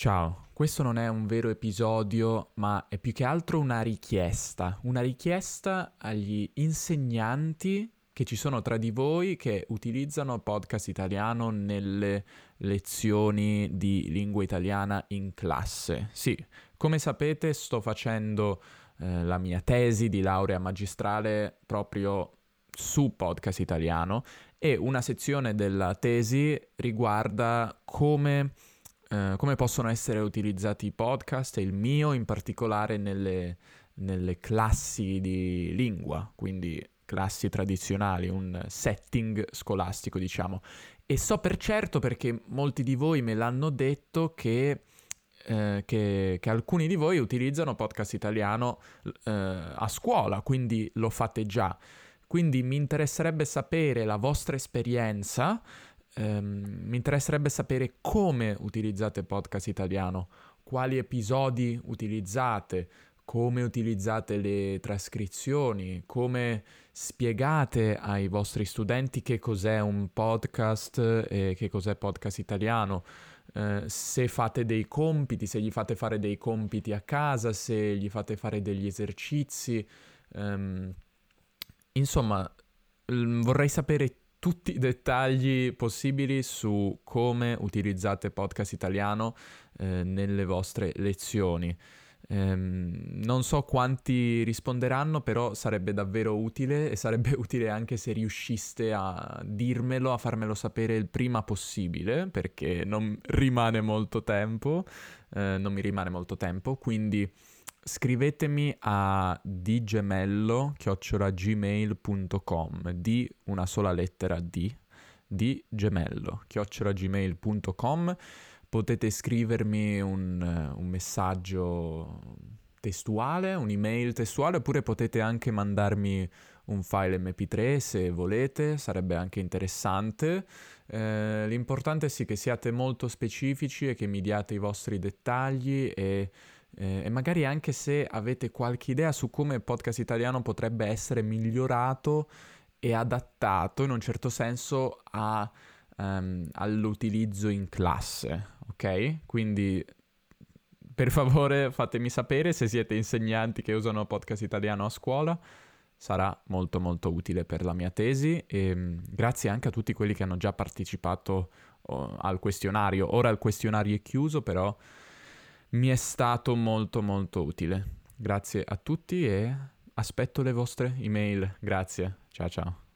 Ciao, questo non è un vero episodio, ma è più che altro una richiesta, una richiesta agli insegnanti che ci sono tra di voi che utilizzano podcast italiano nelle lezioni di lingua italiana in classe. Sì, come sapete sto facendo eh, la mia tesi di laurea magistrale proprio su podcast italiano e una sezione della tesi riguarda come eh, come possono essere utilizzati i podcast e il mio in particolare nelle, nelle classi di lingua, quindi classi tradizionali, un setting scolastico diciamo. E so per certo perché molti di voi me l'hanno detto che eh, che, che, alcuni di voi utilizzano podcast italiano eh, a scuola, quindi lo fate già. Quindi mi interesserebbe sapere la vostra esperienza ehm, mi interesserebbe sapere come utilizzate podcast italiano, quali episodi utilizzate, come utilizzate le trascrizioni, come spiegate ai vostri studenti che cos'è un podcast e che cos'è podcast italiano, eh, se fate dei compiti, se gli fate fare dei compiti a casa, se gli fate fare degli esercizi. Um, insomma, vorrei sapere tutti i dettagli possibili su come utilizzate podcast italiano eh, nelle vostre lezioni. Ehm, non so quanti risponderanno, però sarebbe davvero utile e sarebbe utile anche se riusciste a dirmelo, a farmelo sapere il prima possibile, perché non rimane molto tempo, eh, non mi rimane molto tempo, quindi scrivetemi a digemello-gmail.com di una sola lettera D di gemello-gmail.com potete scrivermi un, un messaggio testuale, un'email testuale, oppure potete anche mandarmi un file MP3 se volete, sarebbe anche interessante. Eh, l'importante è sì che siate molto specifici e che mi diate i vostri dettagli e eh, e magari anche se avete qualche idea su come il podcast italiano potrebbe essere migliorato e adattato in un certo senso a, um, all'utilizzo in classe, ok? Quindi per favore fatemi sapere se siete insegnanti che usano podcast italiano a scuola, sarà molto molto utile per la mia tesi e um, grazie anche a tutti quelli che hanno già partecipato oh, al questionario. Ora il questionario è chiuso, però mi è stato molto molto utile. Grazie a tutti e aspetto le vostre email. Grazie. Ciao ciao.